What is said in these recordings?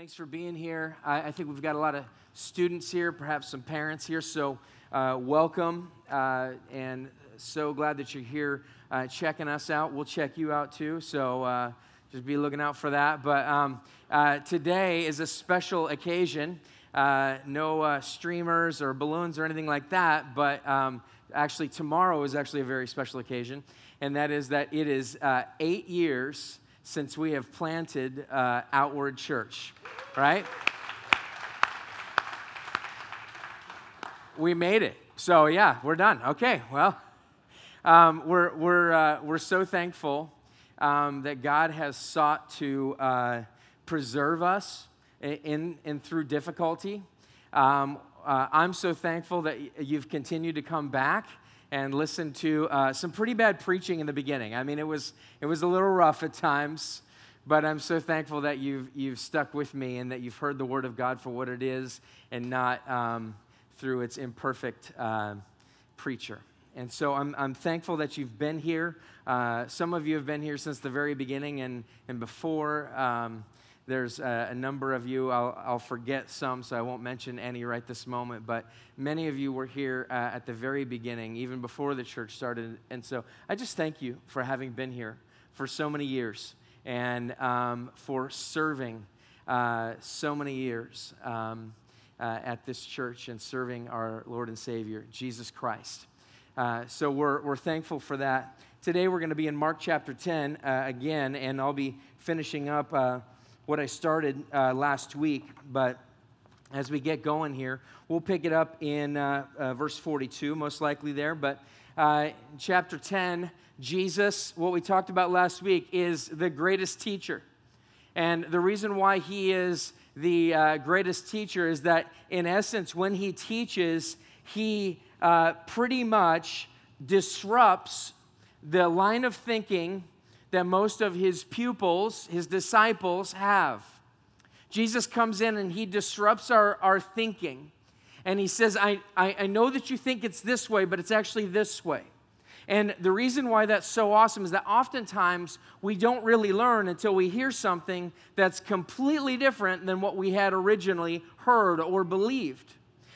Thanks for being here. I, I, think we've got a lot of students here, perhaps some parents here, so uh, welcome uh, and so glad that you're here uh, checking us out. We'll check you out too, so uh, just be looking out for that. But um, uh, today is a special occasion. Uh, no streamers or balloons or anything like that, but um, actually, tomorrow is actually a very special occasion, and that is that it is eight years since we have planted uh, Outward Church, right? we made it. So, yeah, we're done. Okay, well, um, we're, we're, uh, we're so thankful um, that God has sought to uh, preserve us in, in through difficulty. Um, uh, I'm so thankful that you've continued to come back and listened to uh, some pretty bad preaching in the beginning. I mean, it was, it was a little rough at times, but I'm so thankful that you've, you've stuck with me and that you've heard the Word of God for what it is and not um, through its imperfect uh, preacher. And so I'm, I'm thankful that you've been here. Uh, some of you have been here since the very beginning and, and before. Um, there's a, a number of you, I'll, I'll, forget some, so I won't mention any right this moment, but many of you were here uh, at the very beginning, even before the church started. And so I just thank you for having been here for so many years and um, for serving uh, so many years um, uh, at this church and serving our Lord and Savior, Jesus Christ. Uh, so we're, we're thankful for that. Today we're going to be in Mark chapter 10 uh, again, and I'll be finishing up uh, what I started uh, last week, but as we get going here, we'll pick it up in uh, uh, verse 42, most likely there. But uh, chapter 10, Jesus, what we talked about last week, is the greatest teacher. And the reason why he is the uh, greatest teacher is that, in essence, when he teaches, he uh, pretty much disrupts the line of thinking that most of his pupils, his disciples, have. Jesus comes in and he disrupts our, our thinking. And he says, I, I, I know that you think it's this way, but it's actually this way. And the reason why that's so awesome is that oftentimes we don't really learn until we hear something that's completely different than what we had originally heard or believed.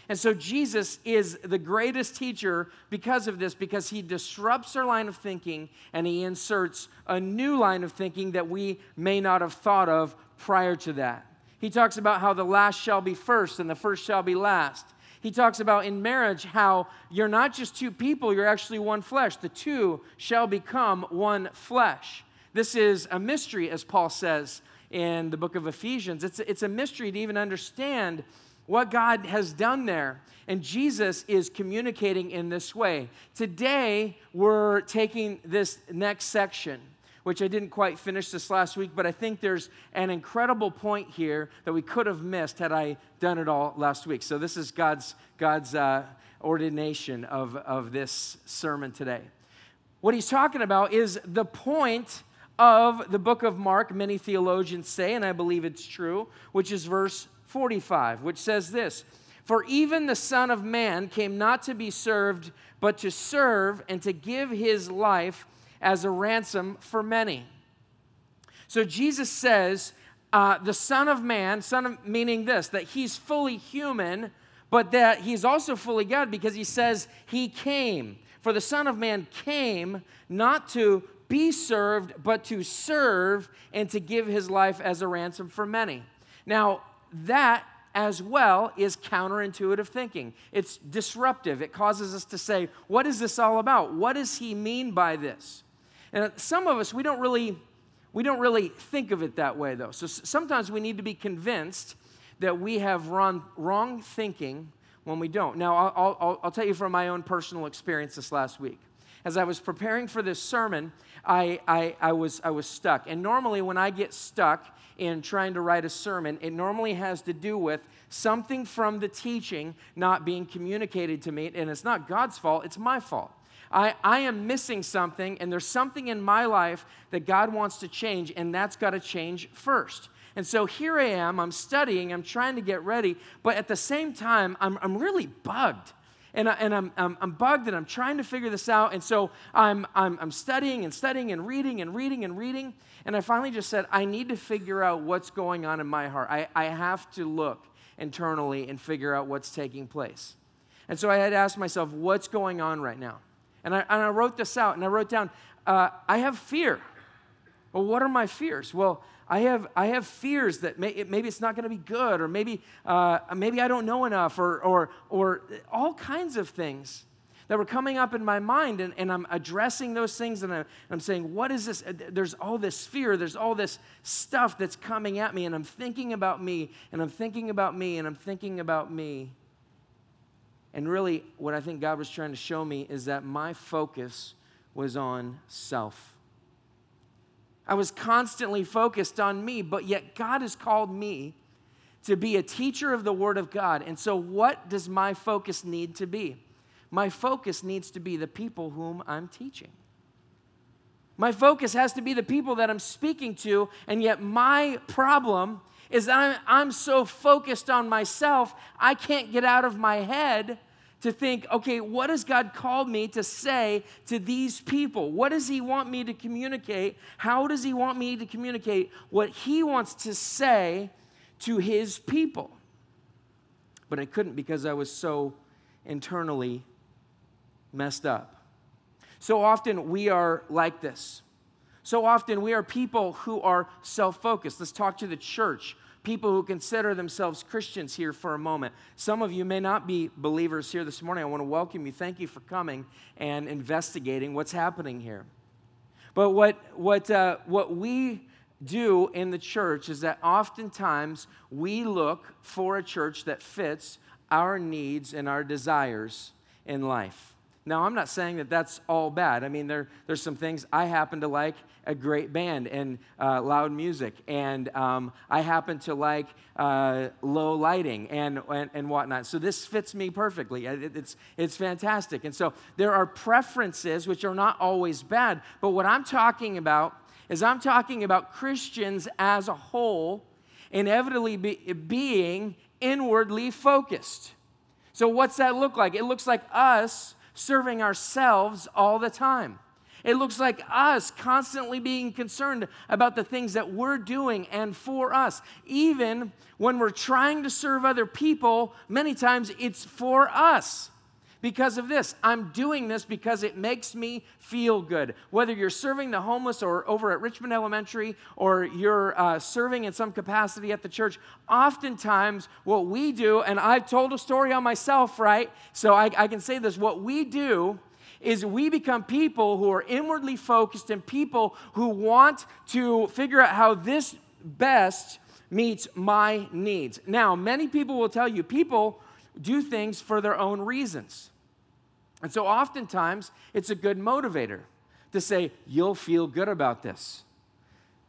And so Jesus is the greatest teacher because of this, because he disrupts our line of thinking and he inserts a new line of thinking that we may not have thought of prior to that. He talks about how the last shall be first and the first shall be last. He talks about in marriage how you're not just two people, you're actually one flesh. The two shall become one flesh. This is a mystery, as Paul says in the book of Ephesians. It's, it's a mystery to even understand what God has done there. And Jesus is communicating in this way. Today, we're taking this next section, which I didn't quite finish this last week, but I think there's an incredible point here that we could have missed had I done it all last week. So, this is God's, God's uh, ordination of, of this sermon today. What he's talking about is the point of the book of Mark, many theologians say, and I believe it's true, which is verse 45, which says this For even the Son of Man came not to be served, but to serve and to give his life as a ransom for many. So Jesus says, uh, the Son of Man, Son of meaning this, that he's fully human, but that he's also fully God because he says he came. For the Son of Man came not to be served, but to serve and to give his life as a ransom for many. Now, that as well is counterintuitive thinking. It's disruptive. It causes us to say, what is this all about? What does he mean by this? And uh, some of us, we don't really, we don't really think of it that way, though. So sometimes we need to be convinced that we have run wrong thinking when we don't. Now, I'll, I'll, I'll tell you from my own personal experience this last week. As I was preparing for this sermon, I, I, I, was, I was stuck. And normally, when I get stuck, in trying to write a sermon, it normally has to do with something from the teaching not being communicated to me. And it's not God's fault, it's my fault. I, I am missing something, and there's something in my life that God wants to change, and that's got to change first. And so here I am, I'm studying, I'm trying to get ready, but at the same time, I'm, I'm really bugged. And, I, and I'm, I'm, I'm bugged and I'm trying to figure this out. And so I'm, I'm, I'm studying and studying and reading and reading and reading. And I finally just said, I need to figure out what's going on in my heart. I, I have to look internally and figure out what's taking place. And so I had asked myself, what's going on right now? And I, and I wrote this out and I wrote down, uh, I have fear. Well, what are my fears? Well, I have, I have fears that may, maybe it's not going to be good, or maybe, uh, maybe I don't know enough, or, or, or all kinds of things that were coming up in my mind. And, and I'm addressing those things, and I'm, I'm saying, What is this? There's all this fear, there's all this stuff that's coming at me, and I'm thinking about me, and I'm thinking about me, and I'm thinking about me. And really, what I think God was trying to show me is that my focus was on self. I was constantly focused on me, but yet God has called me to be a teacher of the Word of God. And so, what does my focus need to be? My focus needs to be the people whom I'm teaching. My focus has to be the people that I'm speaking to, and yet my problem is that I'm, I'm so focused on myself, I can't get out of my head to think, okay, what has God called me to say to these people? What does He want me to communicate? How does He want me to communicate what He wants to say to His people? But I couldn't because I was so internally messed up. So often we are like this. So often we are people who are self focused. Let's talk to the church people who consider themselves Christians here for a moment. Some of you may not be believers here this morning. I want to welcome you. Thank you for coming and investigating what's happening here. But what, what, uh, what we do in the church is that oftentimes we look for a church that fits our needs and our desires in life. Now, I'm not saying that that's all bad. I mean, there, there's some things I happen to like a great band and uh, loud music, and um, I happen to like uh, low lighting and, and, and, whatnot. So this fits me perfectly. It, it's, it's fantastic. And so there are preferences which are not always bad, but what I'm talking about is I'm talking about Christians as a whole inevitably be, being inwardly focused. So, what's that look like? It looks like us serving ourselves all the time. It looks like us constantly being concerned about the things that we're doing and for us. Even when we're trying to serve other people, many times it's for us because of this. I'm doing this because it makes me feel good. Whether you're serving the homeless or over at Richmond Elementary or you're uh, serving in some capacity at the church, oftentimes what we do, and I've told a story on myself, right? So I, I can say this what we do is we become people who are inwardly focused and people who want to figure out how this best meets my needs. Now, many people will tell you people do things for their own reasons. And so oftentimes it's a good motivator to say, you'll feel good about this.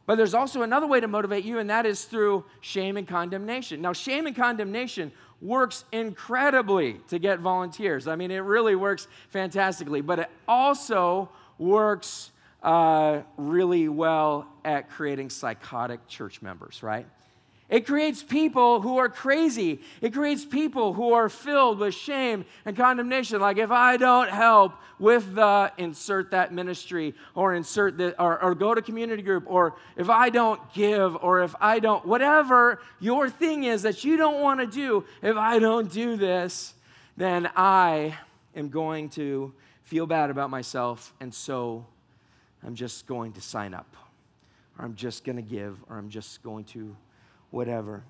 But there's also another way to motivate you, and that is through shame and condemnation. Now, shame and condemnation works incredibly to get volunteers. I mean, it really works fantastically, but it also works uh, really well at creating psychotic church members, right? It creates people who are crazy. It creates people who are filled with shame and condemnation. Like, if I don't help with the insert that ministry or insert the, or, or go to community group, or if I don't give, or if I don't, whatever your thing is that you don't want to do, if I don't do this, then I am going to feel bad about myself. And so I'm just going to sign up, or I'm just going to give, or I'm just going to whatever.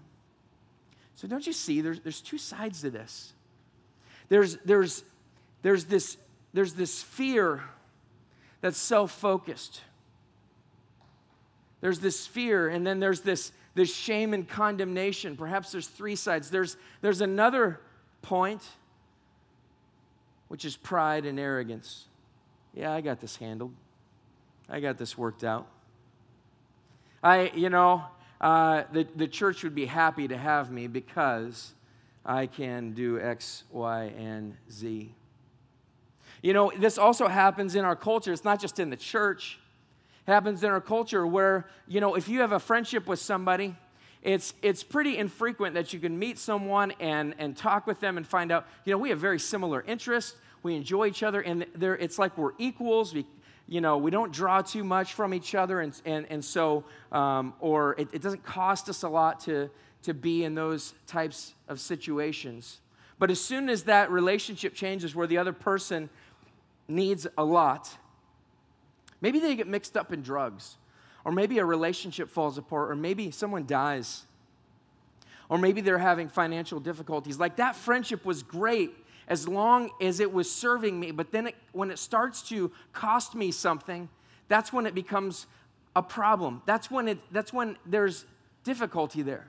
So don't you see there's, there's two sides to this. There's, there's, there's, this, there's this fear that's self-focused. There's this fear, and then there's this, this shame and condemnation. Perhaps there's three sides. There's, there's another point, which is pride and arrogance. Yeah, I got this handled. I got this worked out. I, you know, uh, the, the church would be happy to have me because I can do X, Y, and Z. You know, this also happens in our culture. It's not just in the church, it happens in our culture where, you know, if you have a friendship with somebody it's, it's pretty infrequent that you can meet someone and, and talk with them and find out, you know, we have very similar interests. We enjoy each other, and it's like we're equals. We, you know, we don't draw too much from each other, and, and, and so, um, or it, it doesn't cost us a lot to, to be in those types of situations. But as soon as that relationship changes where the other person needs a lot, maybe they get mixed up in drugs, or maybe a relationship falls apart, or maybe someone dies, or maybe they're having financial difficulties. Like that friendship was great as long as it was serving me, but then it, when it starts to cost me something, that's when it becomes a problem. That's when, it, that's when there's difficulty there.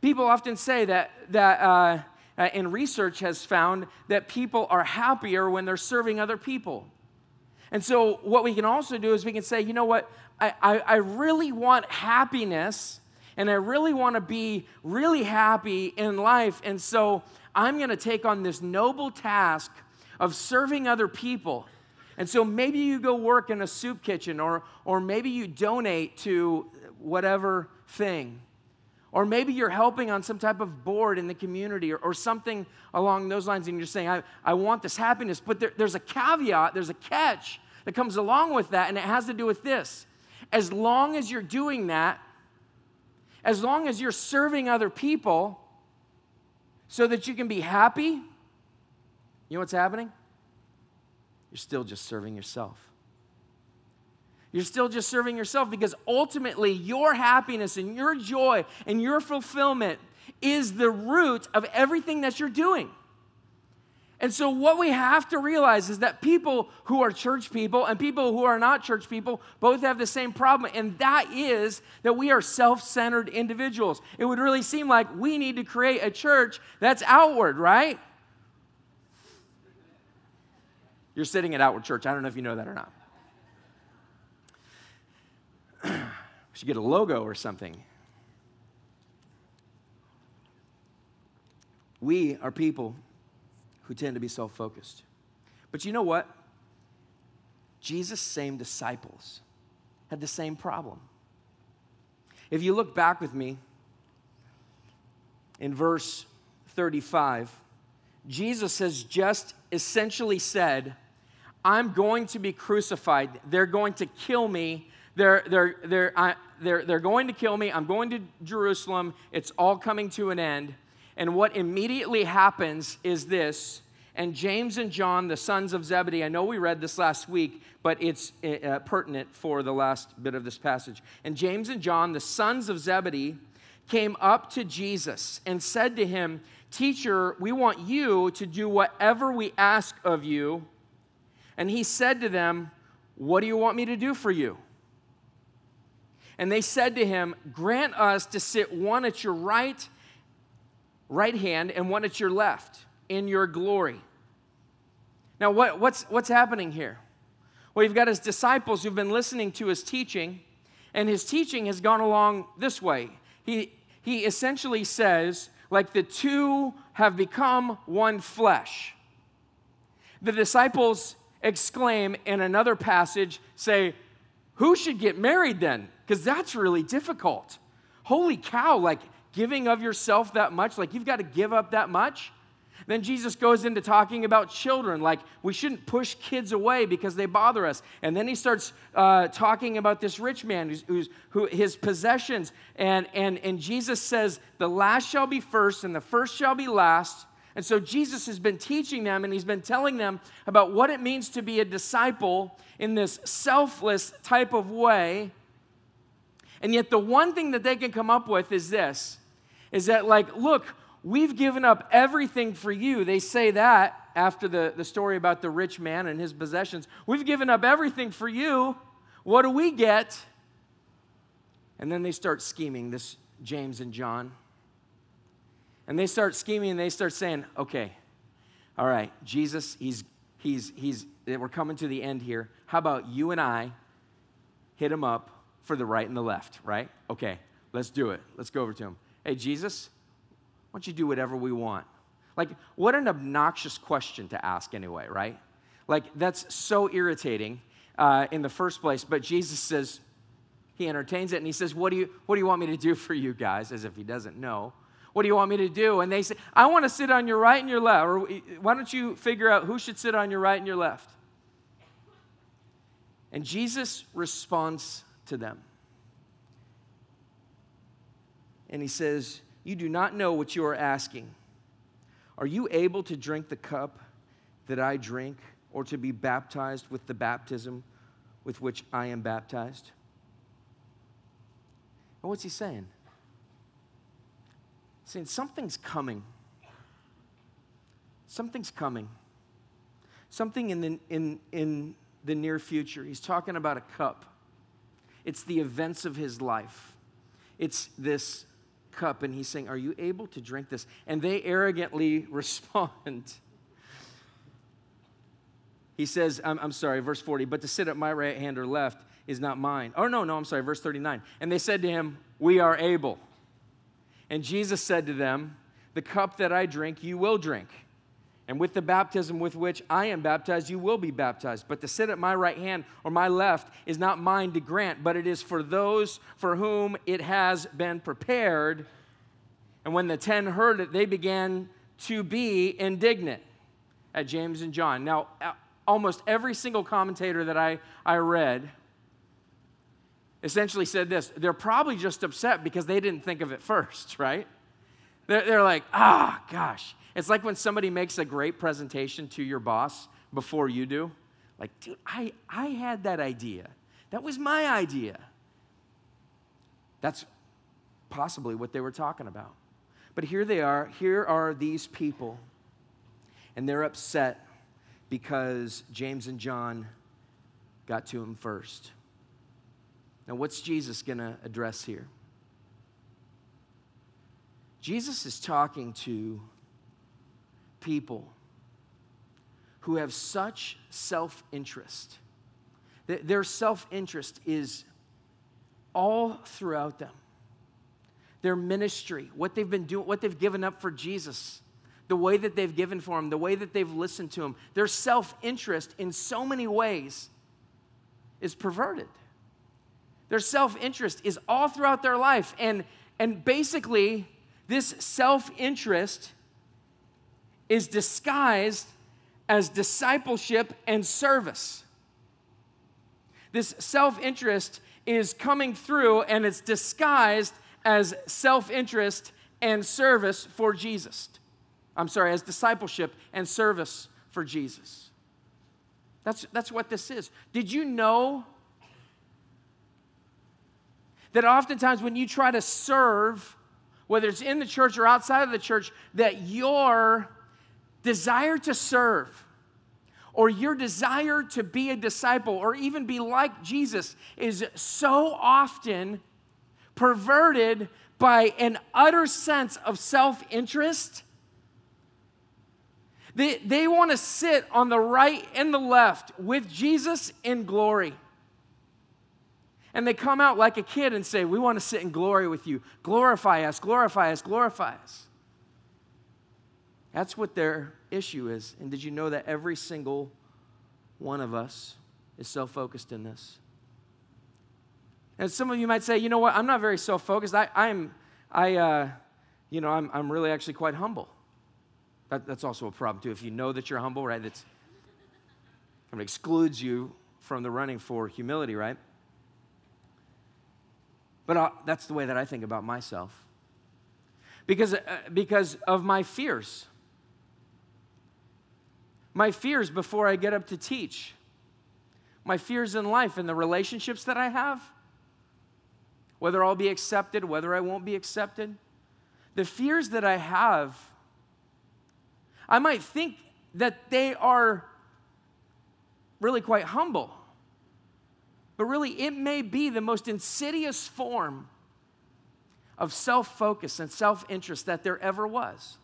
People often say that, that uh, uh, and research has found that people are happier when they're serving other people. And so, what we can also do is we can say, you know what, I, I, I really want happiness and I really want to be really happy in life. And so, I'm going to take on this noble task of serving other people. And so, maybe you go work in a soup kitchen, or, or maybe you donate to whatever thing. Or maybe you're helping on some type of board in the community or, or something along those lines, and you're saying, I, I want this happiness. But there, there's a caveat, there's a catch that comes along with that, and it has to do with this. As long as you're doing that, as long as you're serving other people so that you can be happy, you know what's happening? You're still just serving yourself. You're still just serving yourself because ultimately your happiness and your joy and your fulfillment is the root of everything that you're doing. And so, what we have to realize is that people who are church people and people who are not church people both have the same problem, and that is that we are self centered individuals. It would really seem like we need to create a church that's outward, right? You're sitting at Outward Church. I don't know if you know that or not. we should get a logo or something. We are people who tend to be self focused. But you know what? Jesus' same disciples had the same problem. If you look back with me in verse 35, Jesus has just essentially said, I'm going to be crucified. They're going to kill me they're, they're, they're, I, they're, they're going to kill me. I'm going to Jerusalem. It's all coming to an end. And what immediately happens is this. And James and John, the sons of Zebedee, I know we read this last week, but it's uh, pertinent for the last bit of this passage. And James and John, the sons of Zebedee, came up to Jesus and said to him, Teacher, we want you to do whatever we ask of you. And he said to them, What do you want me to do for you? And they said to him, Grant us to sit one at your right, right hand and one at your left in your glory. Now, what, what's, what's happening here? Well, you've got his disciples who've been listening to his teaching, and his teaching has gone along this way. He, he essentially says, like the two have become one flesh. The disciples exclaim in another passage, say, Who should get married then? because that's really difficult. Holy cow, like giving of yourself that much, like you've got to give up that much. Then Jesus goes into talking about children, like we shouldn't push kids away because they bother us. And then he starts uh, talking about this rich man who's, who's, who his possessions. And, and, and Jesus says, The last shall be first, and the first shall be last. And so Jesus has been teaching them and he's been telling them about what it means to be a disciple in this selfless type of way and yet, the one thing that they can come up with is this is that, like, look, we've given up everything for you. They say that after the, the story about the rich man and his possessions. We've given up everything for you. What do we get? And then they start scheming, this James and John. And they start scheming and they start saying, okay, all right, Jesus, he's, he's, he's, we're coming to the end here. How about you and I hit him up? For the right and the left, right? Okay, let's do it. Let's go over to him. Hey, Jesus, why don't you do whatever we want? Like, what an obnoxious question to ask, anyway, right? Like, that's so irritating uh, in the first place. But Jesus says, he entertains it and he says, what do, you, what do you want me to do for you guys? As if he doesn't know. What do you want me to do? And they say, I want to sit on your right and your left. Or why don't you figure out who should sit on your right and your left? And Jesus responds to them. And he says, You do not know what you are asking. Are you able to drink the cup that I drink, or to be baptized with the baptism with which I am baptized? And what's he saying? He's saying something's coming. Something's coming. Something in the, in, in the near future. He's talking about a cup. It's the events of his life. It's this cup, and he's saying, Are you able to drink this? And they arrogantly respond. He says, I'm, I'm, sorry, verse 40, but to sit at my right hand or left is not mine. Oh, no, no, I'm sorry, verse 39. And they said to him, We are able. And Jesus said to them, The cup that I drink, you will drink. And with the baptism with which I am baptized, you will be baptized. But to sit at my right hand or my left is not mine to grant, but it is for those for whom it has been prepared. And when the ten heard it, they began to be indignant at James and John. Now, almost every single commentator that I, I read essentially said this they're probably just upset because they didn't think of it first, right? They're, they're like, ah, gosh it's like when somebody makes a great presentation to your boss before you do. Like, dude, I, I had that idea. That was my idea. That's possibly what they were talking about. But here they are. Here are these people. And they're upset because James and John got to him first. Now, what's Jesus going to address here? Jesus is talking to people who have such self interest. Their self interest is all throughout them. Their ministry, what they've been doing, what they've given up for Jesus, the way that they've given for him, the way that they've listened to him, their self interest in so many ways is perverted. Their self interest is all throughout their life. And, and basically, this self interest is disguised as discipleship and service. This self interest is coming through and it's disguised as self interest and service for Jesus. I'm sorry, as discipleship and service for Jesus. That's, that's what this is. Did you know that oftentimes when you try to serve, whether it's in the church or outside of the church, that your desire to serve or your desire to be a disciple or even be like Jesus is so often perverted by an utter sense of self interest. They, they want to sit on the right and the left with Jesus in glory. And they come out like a kid and say, We want to sit in glory with you. Glorify us, glorify us, glorify us. That's what their issue is. And did you know that every single one of us is self focused in this? And some of you might say, you know what, I'm not very self focused. I'm, I, uh, you know, I'm, I'm really actually quite humble. That, that's also a problem, too. If you know that you're humble, right, kind of excludes you from the running for humility, right? But uh, that's the way that I think about myself. Because, uh, because of my fears my fears before I get up to teach, my fears in life and the relationships that I have, whether I'll be accepted, whether I won't be accepted, the fears that I have, I might think that they are really quite humble. But really, it may be the most insidious form of self focus and self interest that there ever was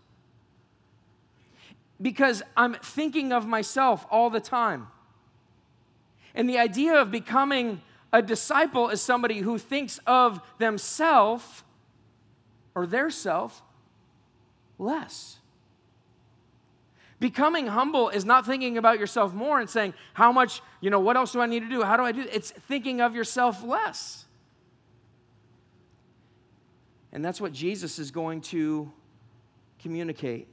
because I'm thinking of myself all the time. And the idea of becoming a disciple is somebody who thinks of themselves or their self less. Becoming humble is not thinking about yourself more and saying, How much, you know, what else do I need to do? How do I do? It's thinking of yourself less. And that's what Jesus is going to communicate.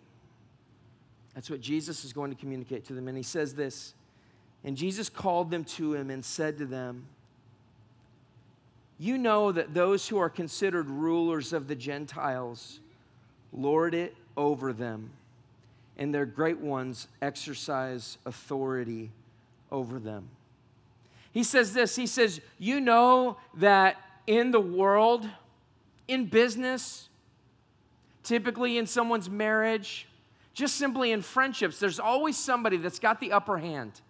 That's what Jesus is going to communicate to them. And he says this And Jesus called them to him and said to them, You know that those who are considered rulers of the Gentiles lord it over them, and their great ones exercise authority over them. He says this He says, You know that in the world, in business, typically in someone's marriage, just simply in friendships, there's always somebody that's got the upper hand.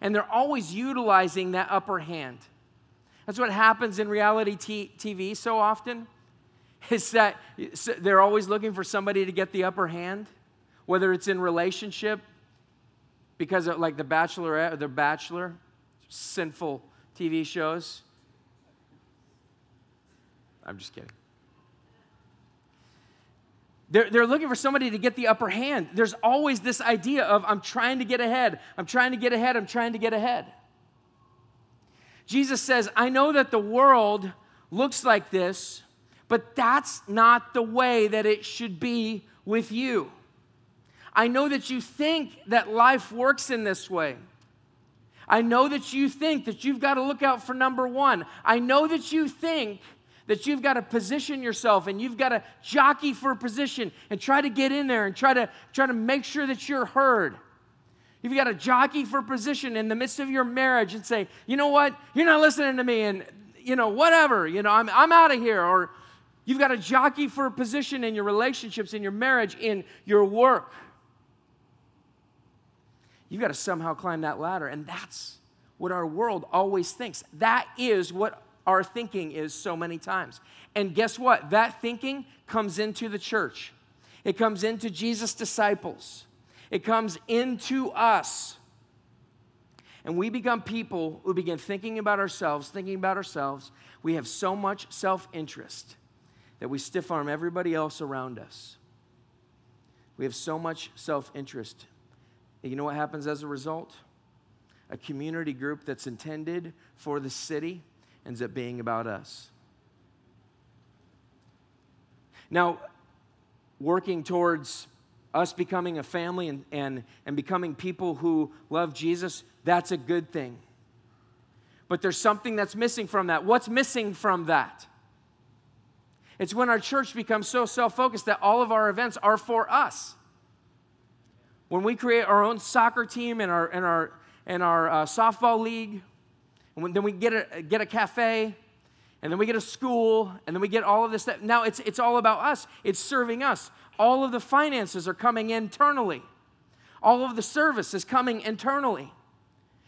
And they're always utilizing that upper hand. That's what happens in reality t- TV so often. Is that they're always looking for somebody to get the upper hand, whether it's in relationship, because of like the Bachelorette or the Bachelor, sinful TV shows. I'm just kidding. They're, they're looking for somebody to get the upper hand. There's always this idea of, I'm trying to get ahead, I'm trying to get ahead, I'm trying to get ahead. Jesus says, I know that the world looks like this, but that's not the way that it should be with you. I know that you think that life works in this way. I know that you think that you've got to look out for number one. I know that you think that you've got to position yourself and you've got to jockey for a position and try to get in there and try to try to make sure that you're heard. You've got to jockey for position in the midst of your marriage and say, you know what, you're not listening to me, and you know, whatever, you know, I'm, I'm out of here. Or you've got to jockey for a position in your relationships, in your marriage, in your work. You've got to somehow climb that ladder. And that's what our world always thinks. That is what our thinking is so many times. And guess what? That thinking comes into the church, it comes into Jesus' disciples, it comes into us. And we become people who begin thinking about ourselves, thinking about ourselves. We have so much self interest that we stiff arm everybody else around us. We have so much self interest. You know what happens as a result? A community group that's intended for the city ends up being about us. Now, working towards us becoming a family and, and, and becoming people who love Jesus, that's a good thing. But there's something that's missing from that. What's missing from that? It's when our church becomes so self focused that all of our events are for us. When we create our own soccer team and our, and our, and our uh, softball league, and then we get a, get a cafe, and then we get a school, and then we get all of this stuff. Now it's, it's all about us, it's serving us. All of the finances are coming internally, all of the service is coming internally.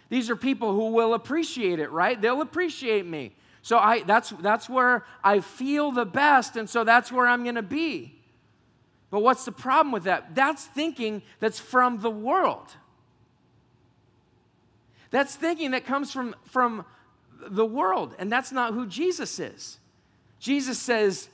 These are people who will appreciate it, right? They'll appreciate me. So I, that's, that's where I feel the best, and so that's where I'm going to be. But what's the problem with that? That's thinking that's from the world. That's thinking that comes from, from the world, and that's not who Jesus is. Jesus says,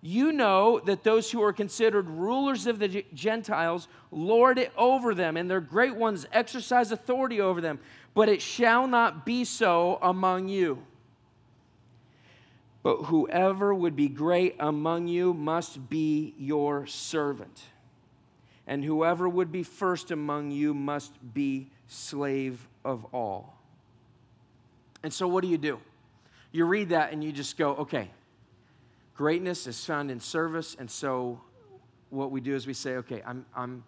You know that those who are considered rulers of the Gentiles lord it over them, and their great ones exercise authority over them. But it shall not be so among you. But whoever would be great among you must be your servant. And whoever would be first among you must be slave of all. And so, what do you do? You read that and you just go, okay, greatness is found in service. And so, what we do is we say, okay, I'm, I'm,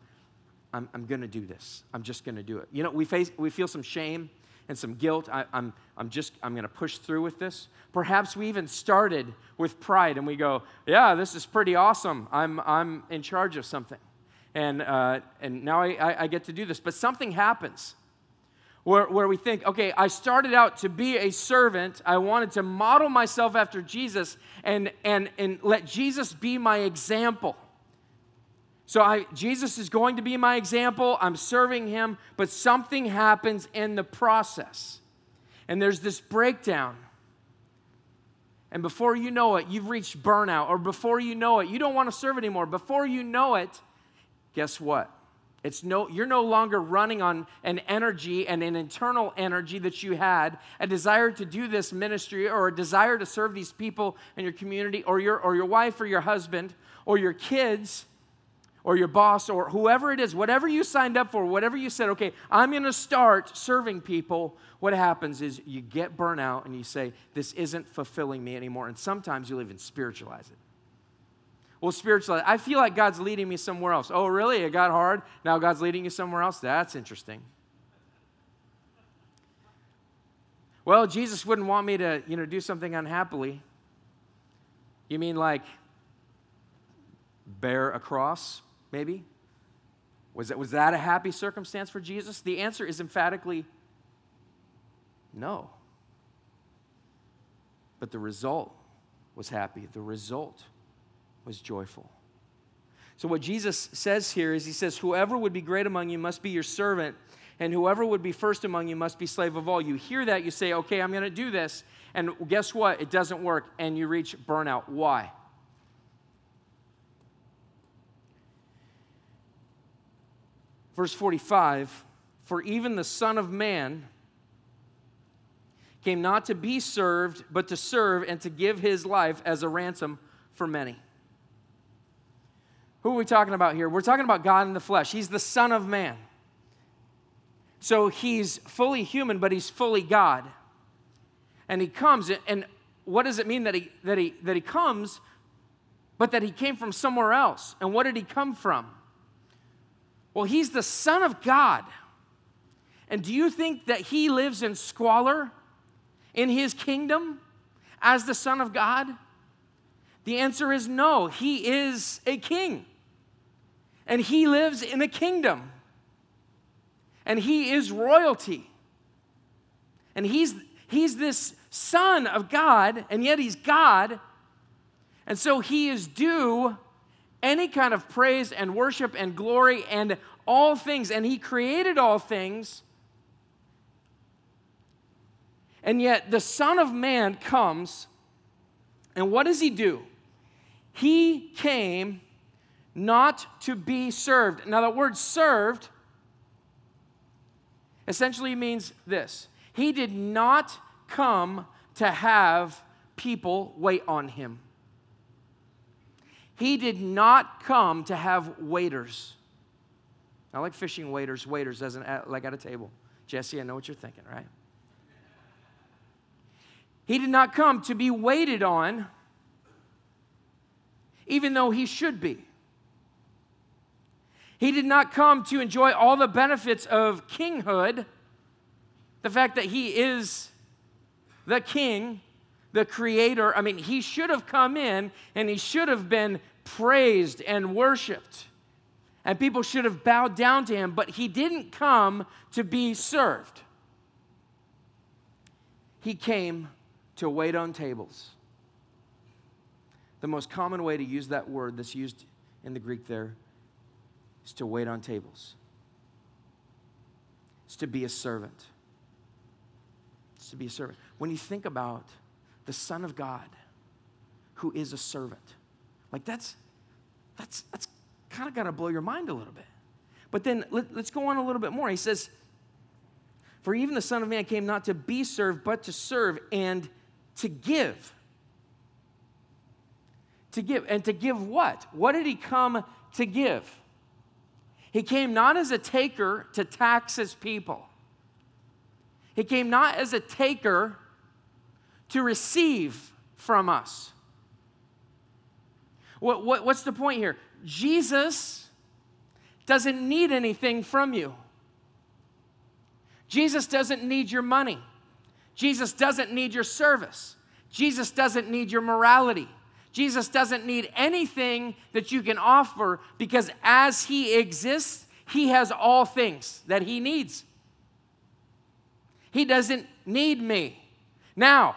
I'm, I'm going to do this. I'm just going to do it. You know, we, face, we feel some shame and some guilt. I, I'm, I'm just, I'm going to push through with this. Perhaps we even started with pride and we go, yeah, this is pretty awesome. I'm, I'm in charge of something and, uh, and now I, I get to do this. But something happens where, where we think, okay, I started out to be a servant. I wanted to model myself after Jesus and, and, and let Jesus be my example. So I, Jesus is going to be my example. I'm serving him, but something happens in the process. And there's this breakdown. And before you know it, you've reached burnout, or before you know it, you don't want to serve anymore. Before you know it, guess what? It's no, you're no longer running on an energy and an internal energy that you had, a desire to do this ministry or a desire to serve these people in your community or your, or your wife or your husband or your kids or your boss or whoever it is, whatever you signed up for, whatever you said, okay, I'm going to start serving people. What happens is you get burnout and you say, this isn't fulfilling me anymore. And sometimes you'll even spiritualize it. Well, spiritually, I feel like God's leading me somewhere else. Oh, really? It got hard. Now God's leading you somewhere else? That's interesting. Well, Jesus wouldn't want me to, you know, do something unhappily. You mean like bear a cross, maybe? Was that, was that a happy circumstance for Jesus? The answer is emphatically no. But the result was happy. The result was joyful. So, what Jesus says here is He says, Whoever would be great among you must be your servant, and whoever would be first among you must be slave of all. You hear that, you say, Okay, I'm going to do this. And guess what? It doesn't work, and you reach burnout. Why? Verse 45 For even the Son of Man came not to be served, but to serve and to give his life as a ransom for many. Who are we talking about here? We're talking about God in the flesh. He's the Son of Man. So he's fully human, but he's fully God. And he comes, and what does it mean that he, that he, that he comes, but that he came from somewhere else? And what did he come from? Well, he's the Son of God. And do you think that he lives in squalor in his kingdom as the Son of God? The answer is no. He is a king and he lives in a kingdom. And he is royalty. And he's, he's this son of God, and yet he's God. And so he is due any kind of praise and worship and glory and all things. And he created all things. And yet the Son of Man comes, and what does he do? He came not to be served. Now, the word served essentially means this He did not come to have people wait on him. He did not come to have waiters. I like fishing waders, waiters as an, like at a table. Jesse, I know what you're thinking, right? He did not come to be waited on, even though he should be. He did not come to enjoy all the benefits of kinghood, the fact that he is the king, the creator. I mean, he should have come in and he should have been praised and worshiped. And people should have bowed down to him, but he didn't come to be served. He came to wait on tables. The most common way to use that word that's used in the Greek there is to wait on tables, it's to be a servant. It's to be a servant. When you think about the Son of God who is a servant, like that's that's that's kind of got to blow your mind a little bit. But then let, let's go on a little bit more. He says, For even the Son of Man came not to be served, but to serve and to give. To give. And to give what? What did he come to give? He came not as a taker to tax his people. He came not as a taker to receive from us. What, what, what's the point here? Jesus doesn't need anything from you. Jesus doesn't need your money. Jesus doesn't need your service. Jesus doesn't need your morality. Jesus doesn't need anything that you can offer because as He exists, He has all things that He needs. He doesn't need me. Now,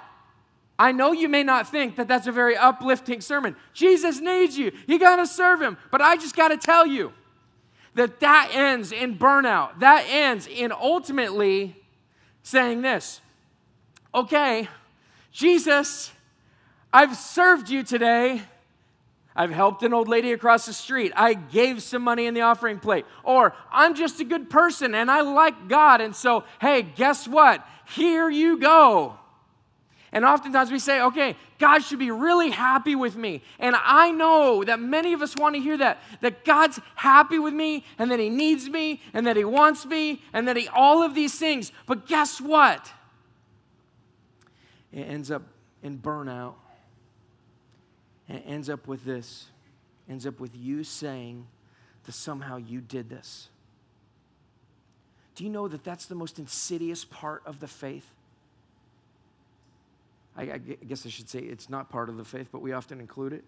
I know you may not think that that's a very uplifting sermon. Jesus needs you. You got to serve him. But I just got to tell you that that ends in burnout. That ends in ultimately saying this Okay, Jesus, I've served you today. I've helped an old lady across the street. I gave some money in the offering plate. Or I'm just a good person and I like God. And so, hey, guess what? Here you go. And oftentimes we say, okay, God should be really happy with me. And I know that many of us want to hear that, that God's happy with me and that He needs me and that He wants me and that He, all of these things. But guess what? It ends up in burnout. And it ends up with this ends up with you saying that somehow you did this. Do you know that that's the most insidious part of the faith? I, I, guess I should say it's not part of the faith, but we often include it.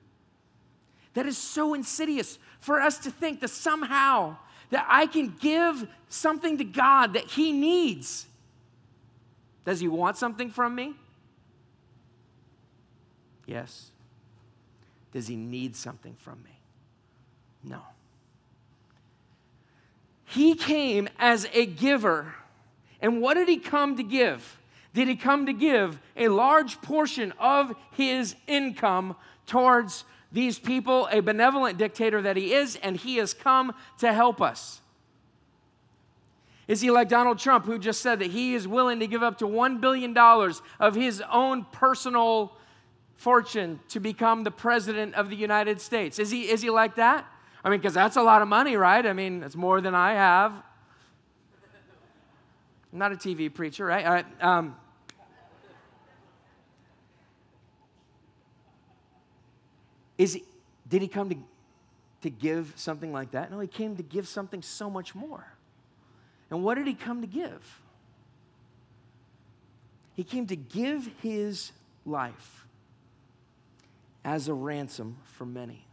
That is so insidious for us to think that somehow that I can give something to God that He needs. Does He want something from me? Yes. Does He need something from me? No. He came as a giver. And what did He come to give? did he come to give a large portion of his income towards these people, a benevolent dictator that he is, and he has come to help us. Is he like Donald Trump, who just said that he is willing to give up to $1 billion of his own personal fortune to become the president of the United States? Is he, is he like that? I mean, because that's a lot of money, right? I mean, it's more than I have. I'm not a TV preacher, right? All right. Um, Is he, did he come to, to give something like that? No, he came to give something so much more. And what did he come to give? He came to give his life as a ransom for many.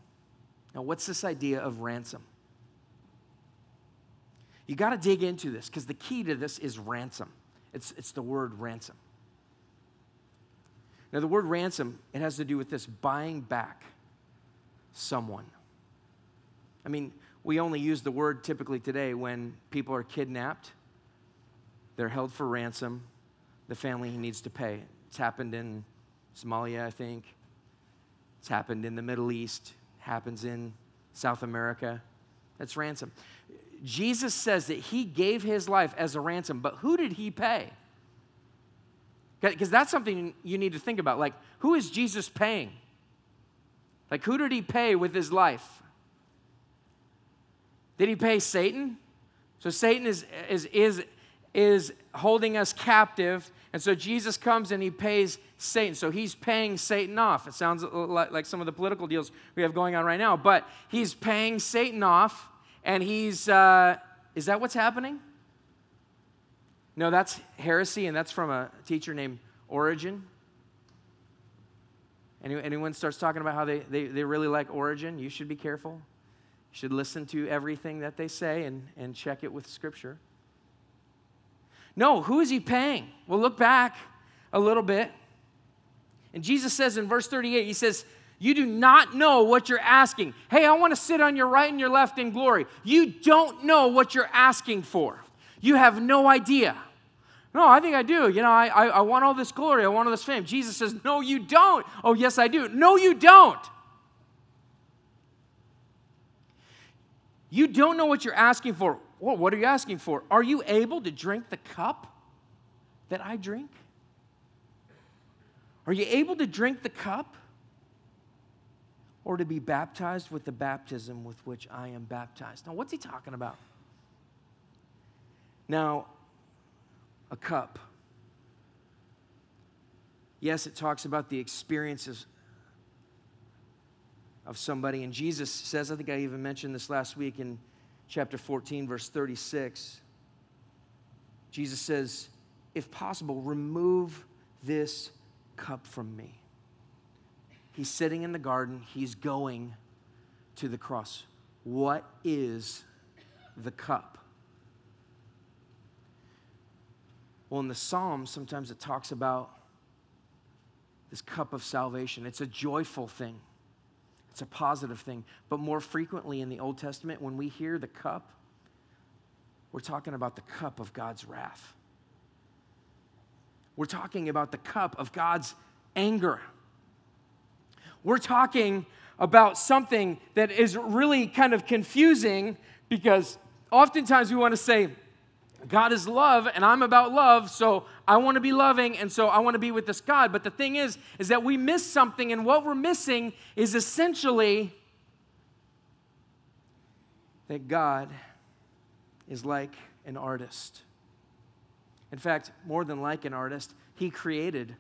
Now, what's this idea of ransom? You got to dig into this because the key to this is ransom. It's, it's the word ransom. Now, the word ransom, it has to do with this buying back someone. I mean, we only use the word typically today when people are kidnapped, they're held for ransom, the family needs to pay. It's happened in Somalia, I think. It's happened in the Middle East, happens in South America. That's ransom. Jesus says that he gave his life as a ransom, but who did he pay? Because that's something you need to think about. Like, who is Jesus paying? Like, who did he pay with his life? Did he pay Satan? So Satan is, is, is, is holding us captive. And so Jesus comes and he pays Satan. So he's paying Satan off. It sounds like some of the political deals we have going on right now. But he's paying Satan off. And he's, uh, is that what's happening? No, that's heresy. And that's from a teacher named Origen. Anyone starts talking about how they, they, they really like Origen, you should be careful. You should listen to everything that they say and, and check it with Scripture. No, who is he paying? Well, look back a little bit. And Jesus says in verse 38, he says, You do not know what you're asking. Hey, I want to sit on your right and your left in glory. You don't know what you're asking for. You have no idea. No, I think I do. You know, I, I, I, want all this glory. I want all this fame. Jesus says, No, you don't. Oh, yes, I do. No, you don't. You don't know what you're asking for. Well, what are you asking for? Are you able to drink the cup that I drink? Are you able to drink the cup? Or to be baptized with the baptism with which I am baptized? Now, what's he talking about? Now, a cup. Yes, it talks about the experiences of somebody. And Jesus says, I think I even mentioned this last week in chapter 14, verse 36. Jesus says, if possible, remove this cup from me. He's sitting in the garden, he's going to the cross. What is the cup? Well, in the Psalms, sometimes it talks about this cup of salvation. It's a joyful thing, it's a positive thing. But more frequently in the Old Testament, when we hear the cup, we're talking about the cup of God's wrath. We're talking about the cup of God's anger. We're talking about something that is really kind of confusing because oftentimes we want to say, God is love and I'm about love, so I want to be loving and so I want to be with this God. But the thing is, is that we miss something, and what we're missing is essentially that God is like an artist. In fact, more than like an artist, He created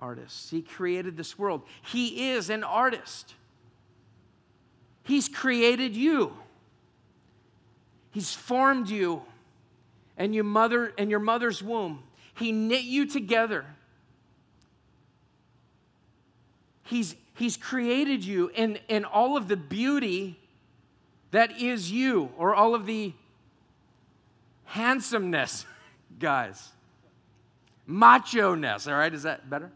artists. He created this world. He is an artist. He's created you. He's formed you and your mother and your mother's womb. He knit you together. He's, he's created you in, in all of the beauty that is you, or all of the handsomeness, guys. Macho ness, all right? Is that better?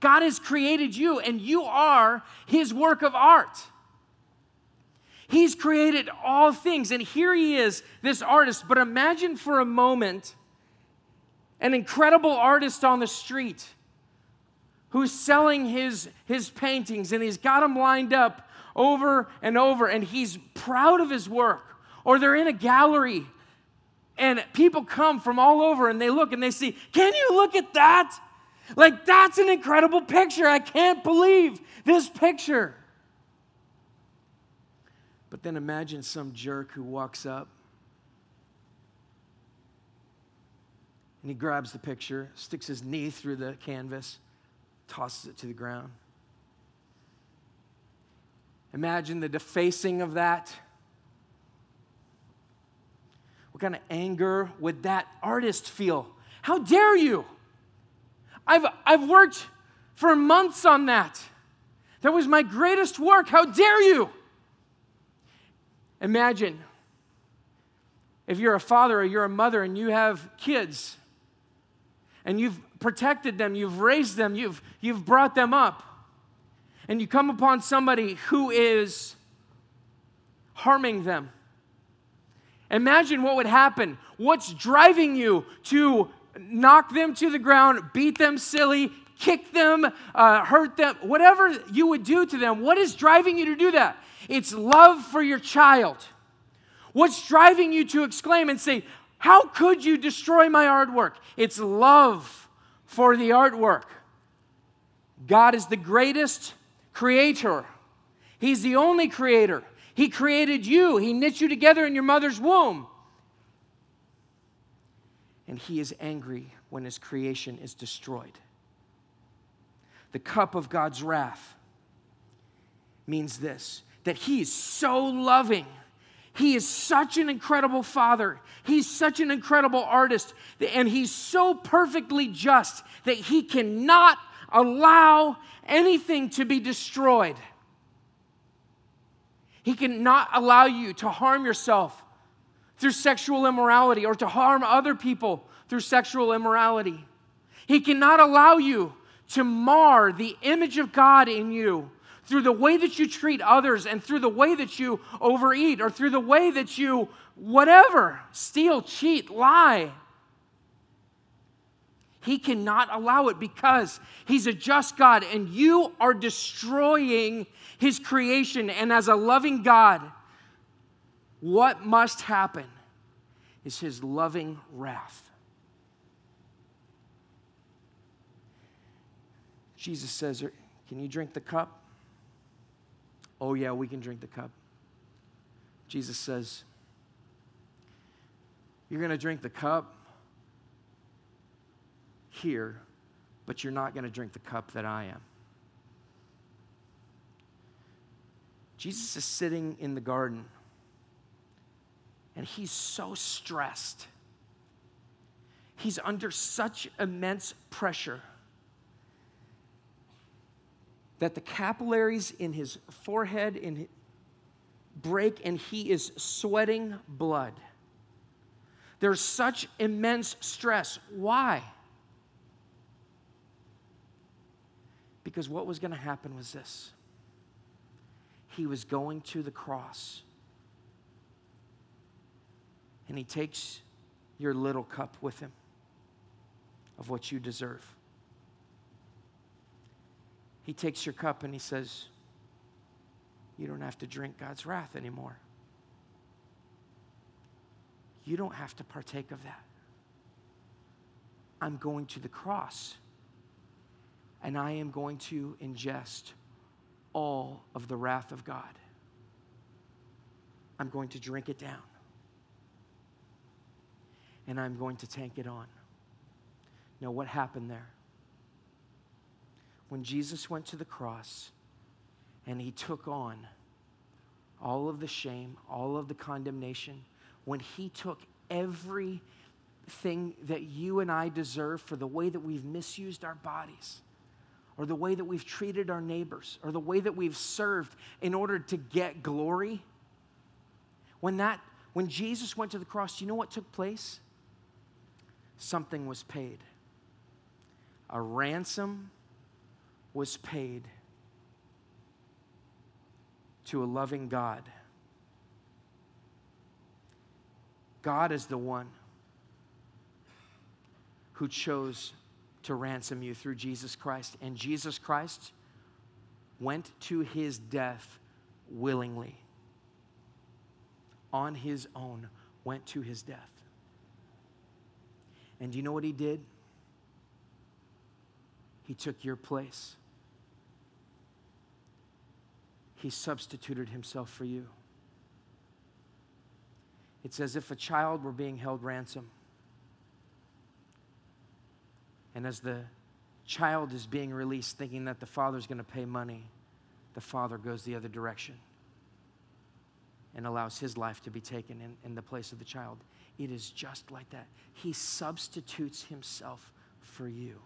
God has created you, and you are His work of art. He's created all things, and here He is, this artist. But imagine for a moment an incredible artist on the street who's selling his, his paintings, and he's got them lined up over and over, and he's proud of his work. Or they're in a gallery and people come from all over and they look and they see, Can you look at that? Like, that's an incredible picture. I can't believe this picture. But then imagine some jerk who walks up and he grabs the picture, sticks his knee through the canvas, tosses it to the ground. Imagine the defacing of that. What kind of anger would that artist feel? How dare you? I've, I've worked for months on that. That was my greatest work. How dare you? Imagine if you're a father or you're a mother and you have kids and you've protected them, you've raised them, you've, you've brought them up and you come upon somebody who is harming them. Imagine what would happen. What's driving you to knock them to the ground, beat them silly, kick them, uh, hurt them, whatever you would do to them? What is driving you to do that? It's love for your child. What's driving you to exclaim and say, How could you destroy my artwork? It's love for the artwork. God is the greatest creator. He's the only creator. He created you, He knit you together in your mother's womb. And He is angry when His creation is destroyed. The cup of God's wrath means this that He is so loving. He is such an incredible father. He's such an incredible artist. And he's so perfectly just that he cannot allow anything to be destroyed. He cannot allow you to harm yourself through sexual immorality or to harm other people through sexual immorality. He cannot allow you to mar the image of God in you through the way that you treat others and through the way that you overeat or through the way that you, whatever, steal, cheat, lie. He cannot allow it because He's a just God and you are destroying His creation. And as a loving God, what must happen is His loving wrath. Jesus says, er, Can you drink the cup? Oh, yeah, we can drink the cup. Jesus says, You're going to drink the cup here, but you're not going to drink the cup that I am. Jesus is sitting in the garden and he's so stressed. He's under such immense pressure that the capillaries in his forehead in break and he is sweating blood. There's such immense stress. Why? Because what was going to happen was this He was going to the cross. And He takes your little cup with Him of what you deserve. He takes your cup and he says, You don't have to drink God's wrath anymore. You don't have to partake of that. I'm going to the cross and I am going to ingest all of the wrath of God. I'm going to drink it down and I'm going to tank it on. Now, what happened there? When Jesus went to the cross and he took on all of the shame, all of the condemnation, when he took everything that you and I deserve for the way that we've misused our bodies, or the way that we've treated our neighbors, or the way that we've served in order to get glory, when that when Jesus went to the cross, you know what took place? Something was paid. A ransom was paid to a loving God. God is the one who chose to ransom you through Jesus Christ. And Jesus Christ went to his death willingly. On his own, went to his death. And do you know what he did? He took your place. He substituted himself for you. It's as if a child were being held ransom. And as the child is being released, thinking that the father's going to pay money, the father goes the other direction and allows his life to be taken in, in the place of the child. It is just like that. He substitutes himself for you.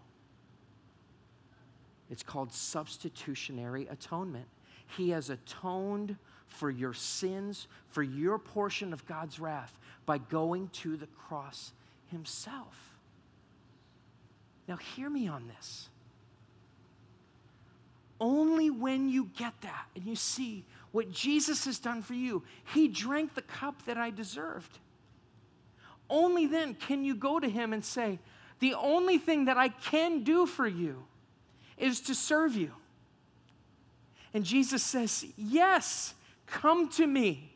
It's called substitutionary atonement. He has atoned for your sins, for your portion of God's wrath, by going to the cross himself. Now, hear me on this. Only when you get that and you see what Jesus has done for you, He drank the cup that I deserved. Only then can you go to Him and say, The only thing that I can do for you is to serve you. And Jesus says, Yes, come to me.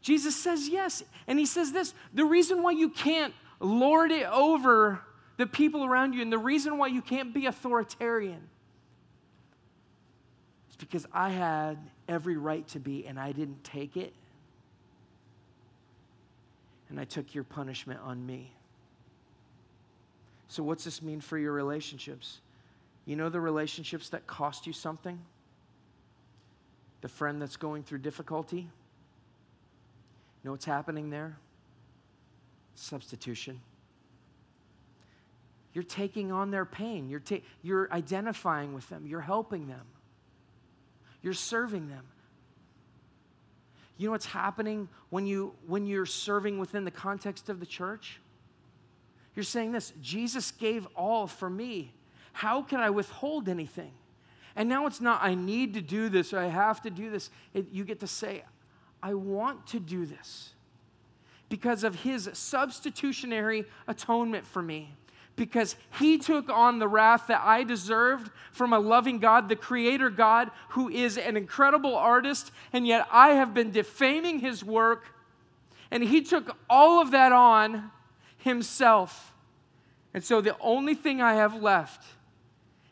Jesus says yes. And he says this the reason why you can't lord it over the people around you and the reason why you can't be authoritarian is because I had every right to be and I didn't take it. And I took your punishment on me. So, what's this mean for your relationships? You know the relationships that cost you something? The friend that's going through difficulty? You know what's happening there? Substitution. You're taking on their pain. You're, ta- you're identifying with them. You're helping them. You're serving them. You know what's happening when, you, when you're serving within the context of the church? You're saying this Jesus gave all for me. How can I withhold anything? And now it's not, I need to do this I have to do this. It, you get to say, I want to do this because of his substitutionary atonement for me. Because he took on the wrath that I deserved from a loving God, the creator God, who is an incredible artist, and yet I have been defaming his work. And he took all of that on himself. And so the only thing I have left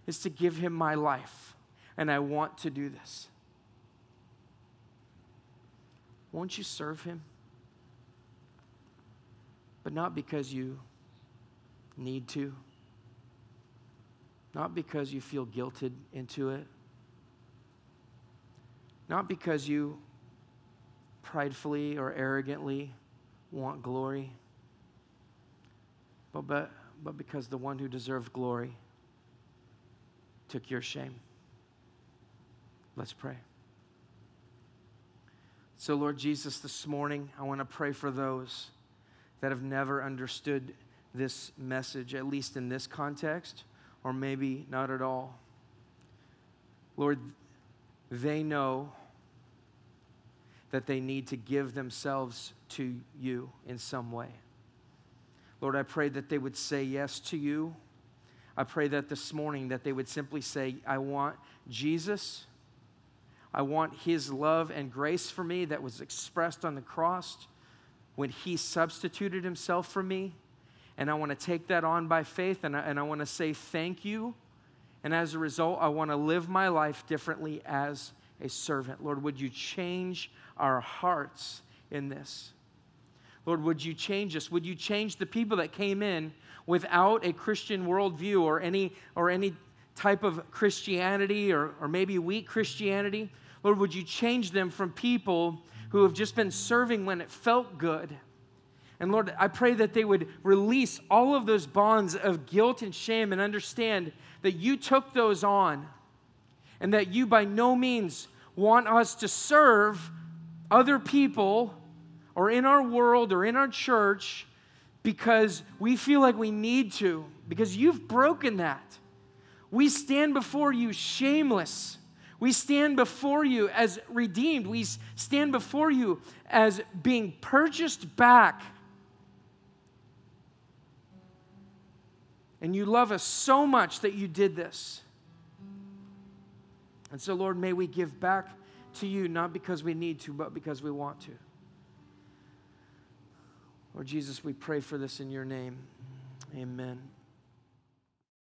is to give him my life. And I want to do this. Won't you serve him? But not because you need to, not because you feel guilted into it, not because you pridefully or arrogantly want glory, but, but, but because the one who deserved glory took your shame. Let's pray. So, Lord Jesus, this morning, I want to pray for those that have never understood this message, at least in this context, or maybe not at all. Lord, they know that they need to give themselves to you in some way. Lord, I pray that they would say yes to you I pray that this morning that they would simply say, I want Jesus. I want his love and grace for me that was expressed on the cross when he substituted himself for me. And I want to take that on by faith and I, and I want to say thank you. And as a result, I want to live my life differently as a servant. Lord, would you change our hearts in this? Lord, would you change us? Would you change the people that came in without a Christian worldview or any, or any type of Christianity or, or maybe weak Christianity. Lord, would you change them from people who have just been serving when it felt good? And Lord, I pray that they would release all of those bonds of guilt and shame and understand that you took those on and that you by no means want us to serve other people or in our world or in our church because we feel like we need to, because you've broken that. We stand before you shameless. We stand before you as redeemed. We stand before you as being purchased back. And you love us so much that you did this. And so, Lord, may we give back to you not because we need to, but because we want to. Lord Jesus, we pray for this in your name. Amen.